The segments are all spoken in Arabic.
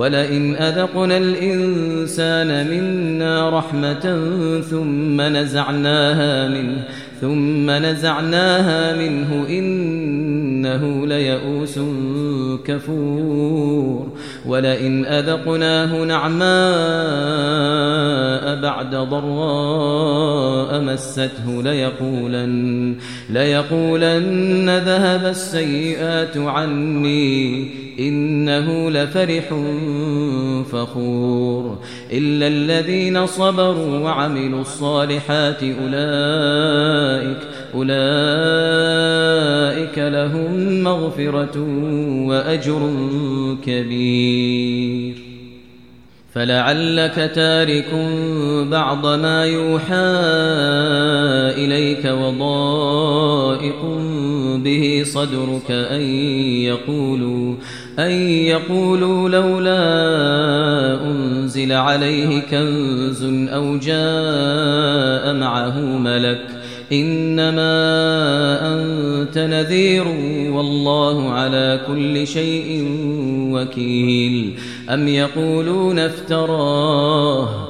ولئن أذقنا الإنسان منا رحمة ثم نزعناها منه ثم نزعناها منه إنه ليئوس كفور. ولئن أذقناه نعماء بعد ضراء مسته ليقولن ليقولن ذهب السيئات عني إنه لفرح فخور إلا الذين صبروا وعملوا الصالحات أولئك أولئك لهم مغفرة وأجر كبير. فلعلك تارك بعض ما يوحى إليك وضائق به صدرك أن يقولوا أن يقولوا لولا أنزل عليه كنز أو جاء معه ملك إنما أنت نذير والله على كل شيء وكيل. أم يقولون افتراه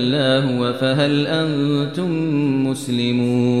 هو فهل أنتم مسلمون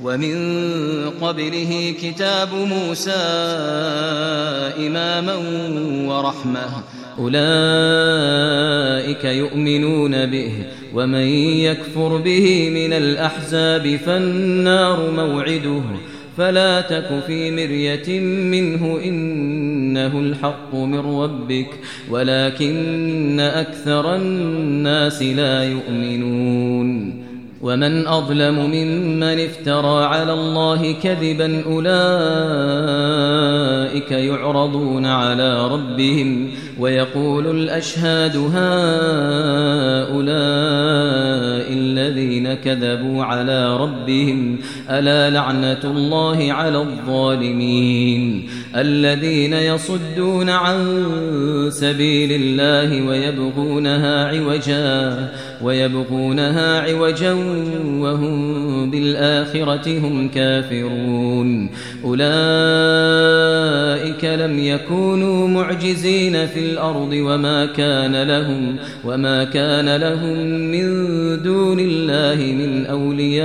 ومن قبله كتاب موسى إماما ورحمة. أولئك يؤمنون به ومن يكفر به من الأحزاب فالنار موعده. فلا تك في مرية منه إنه الحق من ربك ولكن أكثر الناس لا يؤمنون. ومن أظلم ممن افترى على الله كذبا أولئك يعرضون على ربهم ويقول الأشهاد هؤلاء الذين كذبوا على ربهم ألا لعنة الله على الظالمين الذين يصدون عن سبيل الله ويبغونها عوجا ويبغونها عوجا وهم بالآخرة هم كافرون. أولئك لم يكونوا معجزين في الأرض وما كان لهم وما كان لهم من دون الله من أولياء.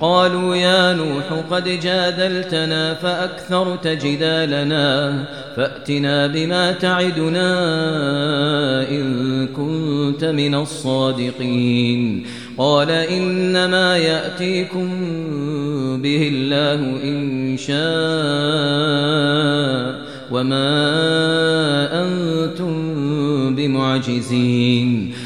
قالوا يا نوح قد جادلتنا فأكثرت جدالنا فأتنا بما تعدنا إن كنت من الصادقين. قال إنما يأتيكم به الله إن شاء وما أنتم بمعجزين.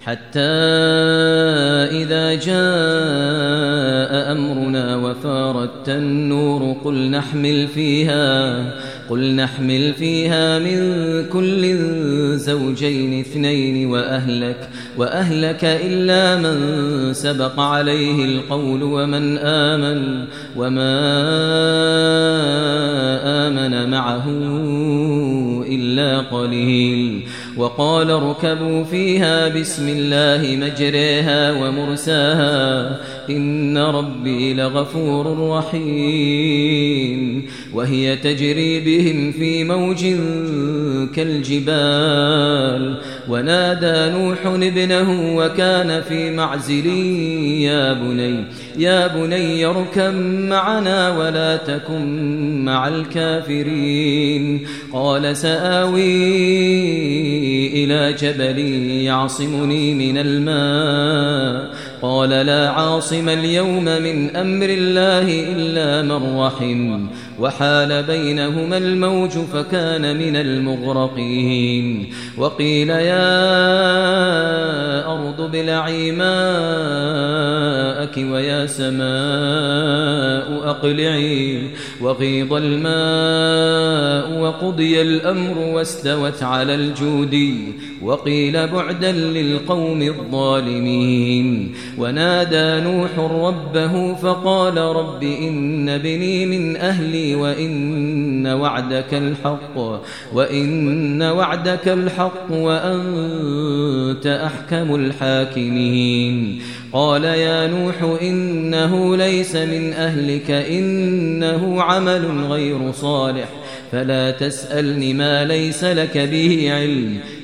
حتى إذا جاء أمرنا وفارت النور قل نحمل فيها قل نحمل فيها من كل زوجين اثنين وأهلك وأهلك إلا من سبق عليه القول ومن آمن وما آمن معه إلا قليل. وقال اركبوا فيها بسم الله مجريها ومرساها إن ربي لغفور رحيم وهي تجري بهم في موج كالجبال ونادى نوح ابنه وكان في معزل يا بني يا بني اركب معنا ولا تكن مع الكافرين. قال سآوي إلى جبل يعصمني من الماء قال لا عاصم اليوم من أمر الله إلا من رحم وحال بينهما الموج فكان من المغرقين. وقيل يا أرض ابلعي ماءك ويا سماء أقلعي. وغيض الماء وقضي الأمر واستوت على الجودي. وقيل بعدا للقوم الظالمين. ونادى نوح ربه فقال رب إن بني من أهلي وإن وعدك الحق وإن وعدك الحق وأنت أحكم الحاكمين. قال يا نوح إنه ليس من أهلك إنه عمل غير صالح فلا تسألني ما ليس لك به علم.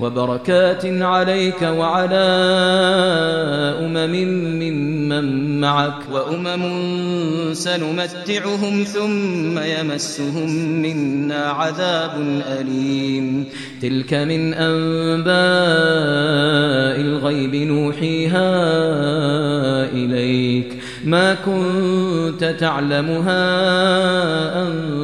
وبركات عليك وعلى أمم ممن معك وأمم سنمتعهم ثم يمسهم منا عذاب أليم. تلك من أنباء الغيب نوحيها إليك. ما كنت تعلمها أنت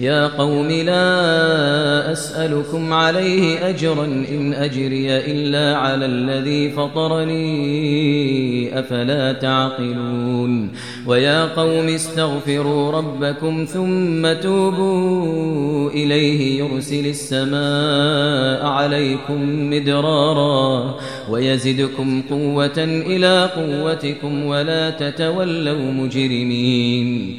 يا قوم لا أسألكم عليه أجرا إن أجري إلا على الذي فطرني أفلا تعقلون ويا قوم استغفروا ربكم ثم توبوا إليه يرسل السماء عليكم مدرارا ويزدكم قوة إلى قوتكم ولا تتولوا مجرمين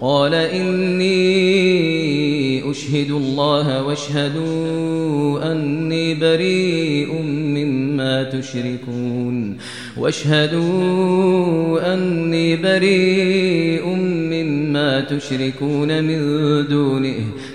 قال إني أشهد الله واشهدوا أني بريء مما تشركون واشهدوا أني بريء مما تشركون من دونه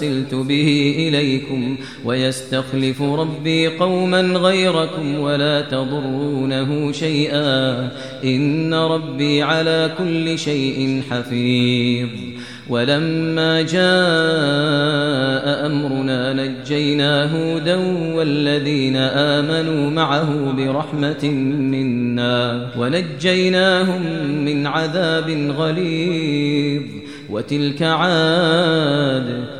أرسلت به إليكم ويستخلف ربي قوما غيركم ولا تضرونه شيئا إن ربي على كل شيء حفيظ ولما جاء أمرنا نجينا هودا والذين آمنوا معه برحمة منا ونجيناهم من عذاب غليظ وتلك عاد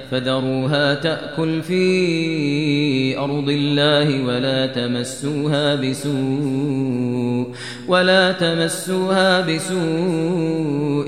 فذروها تأكل في أرض الله ولا تمسوها بسوء ولا تمسوها بسوء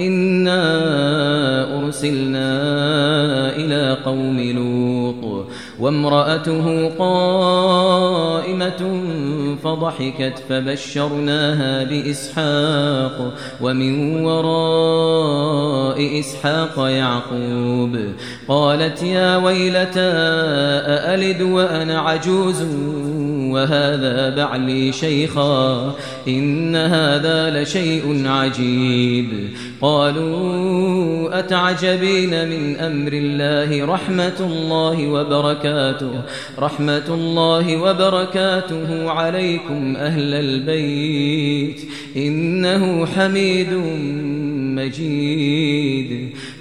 إنا أرسلنا إلى قوم لوط وامرأته قائمة فضحكت فبشرناها بإسحاق ومن وراء إسحاق يعقوب قالت يا ويلتى أألد وأنا عجوز وهذا بعلي شيخا إن هذا لشيء عجيب. قالوا أتعجبين من أمر الله رحمة الله وبركاته؟ رحمة الله وبركاته عليكم أهل البيت إنه حميد مجيد.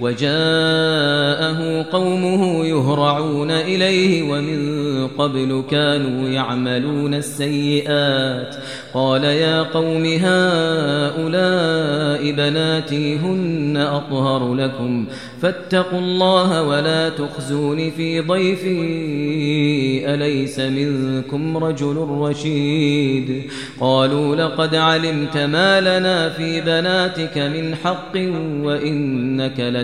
وجاءه قومه يهرعون إليه ومن قبل كانوا يعملون السيئات. قال يا قوم هؤلاء بناتي هن أطهر لكم. فاتقوا الله ولا تخزون في ضيفي. أليس منكم رجل رشيد؟ قالوا لقد علمت ما لنا في بناتك من حق وإنك لتعلم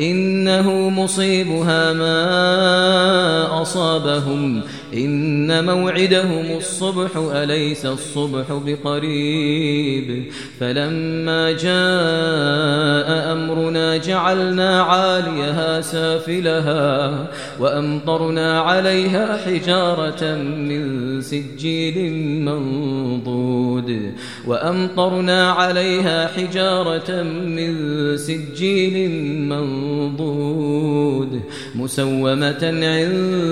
إنه مصيبها ما أصابهم. إن موعدهم الصبح أليس الصبح بقريب؟ فلما جاء أمرنا جعلنا عاليها سافلها وأمطرنا عليها حجارة من سجيل منضود وأمطرنا عليها حجارة من سجيل منضود مسومة عند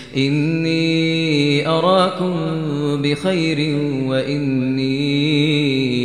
إني أراكم بخير وإني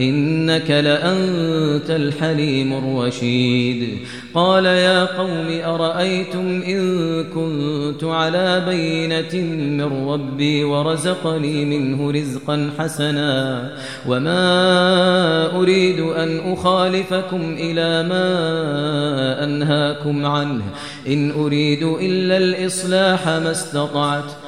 إنك لأنت الحليم الرشيد. قال يا قوم أرأيتم إن كنت على بينة من ربي ورزقني منه رزقا حسنا وما أريد أن أخالفكم إلى ما أنهاكم عنه. إن أريد إلا الإصلاح ما استطعت.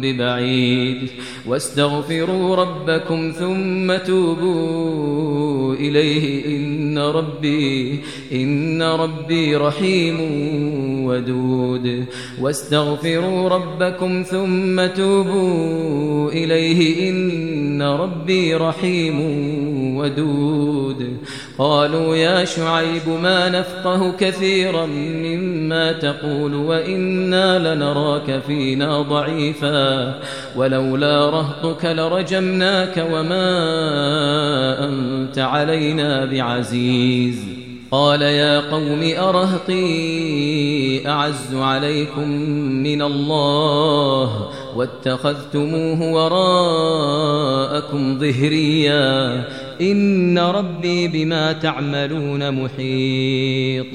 ببعيد. واستغفروا ربكم ثم توبوا إليه إن ربي إن ربي رحيم ودود. واستغفروا ربكم ثم توبوا إليه إن ربي رحيم ودود. قالوا يا شعيب ما نفقه كثيرا مما تقول وإنا لنراك فينا ضعيفا. ولولا رهطك لرجمناك وما أنت علينا بعزيز. قال يا قوم أرهطي أعز عليكم من الله واتخذتموه وراءكم ظهريا. إن ربي بما تعملون محيط.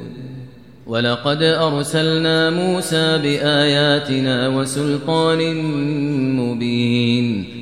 ولقد أرسلنا موسى بآياتنا وسلطان مبين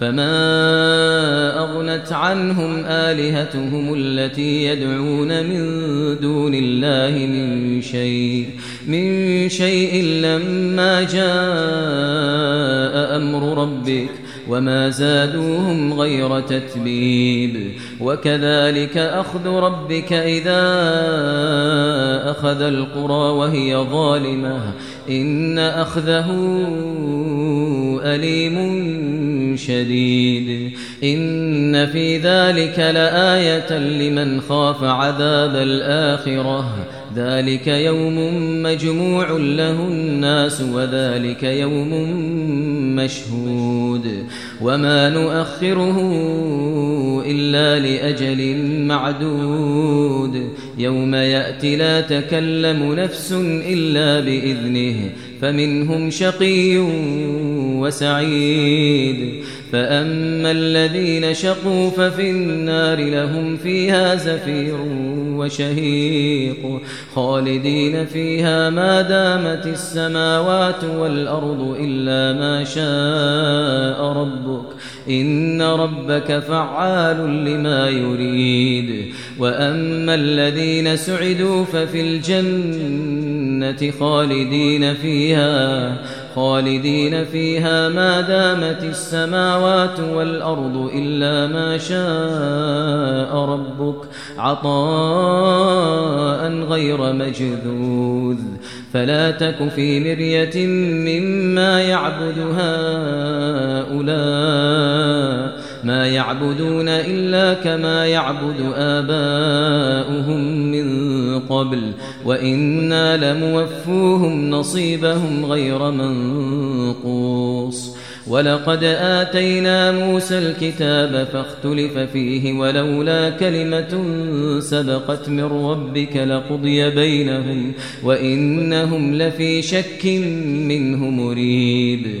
فما أغنت عنهم آلهتهم التي يدعون من دون الله من شيء من شيء لما جاء أمر ربك. وما زادوهم غير تتبيب وكذلك أخذ ربك إذا أخذ القرى وهي ظالمة إن أخذه أليم شديد إن في ذلك لآية لمن خاف عذاب الآخرة ذلك يوم مجموع له الناس وذلك يوم مشهود وما نؤخره إلا لأجل معدود يوم يأتي لا تكلم نفس إلا بإذنه فمنهم شقي وسعيد. فأما الذين شقوا ففي النار لهم فيها زفير وشهيق. خالدين فيها ما دامت السماوات والأرض إلا ما شاء ربك. إن ربك فعال لما يريد. وأما الذين سعدوا ففي الجنة خالدين فيها. خالدين فيها ما دامت السماوات والأرض إلا ما شاء ربك. عطاء غير مجذوذ. فلا تك في مرية مما يعبد هؤلاء. ما يعبدون إلا كما يعبد آباؤهم من قبل وإنا لموفوهم نصيبهم غير منقوص. ولقد آتينا موسى الكتاب فاختلف فيه ولولا كلمة سبقت من ربك لقضي بينهم وإنهم لفي شك منه مريب.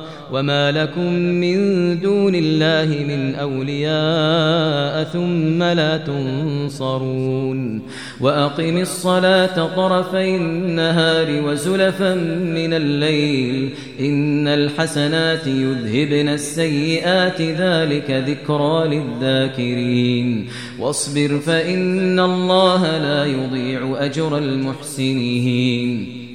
وما لكم من دون الله من أولياء ثم لا تنصرون وأقم الصلاة طرفي النهار وزلفا من الليل إن الحسنات يذهبن السيئات ذلك ذكرى للذاكرين واصبر فإن الله لا يضيع أجر المحسنين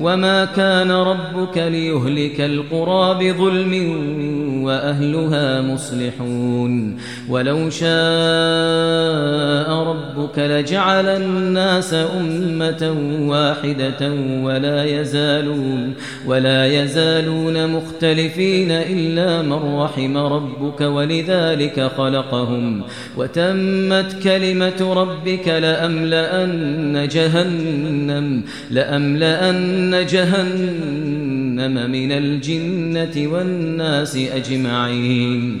وما كان ربك ليهلك القرى بظلم وأهلها مصلحون ولو شاء ربك لجعل الناس أمة واحدة ولا يزالون ولا يزالون مختلفين إلا من رحم ربك ولذلك خلقهم وتمت كلمة ربك لأملأن جهنم لأملأن جهنم من الجنة والناس أجمعين.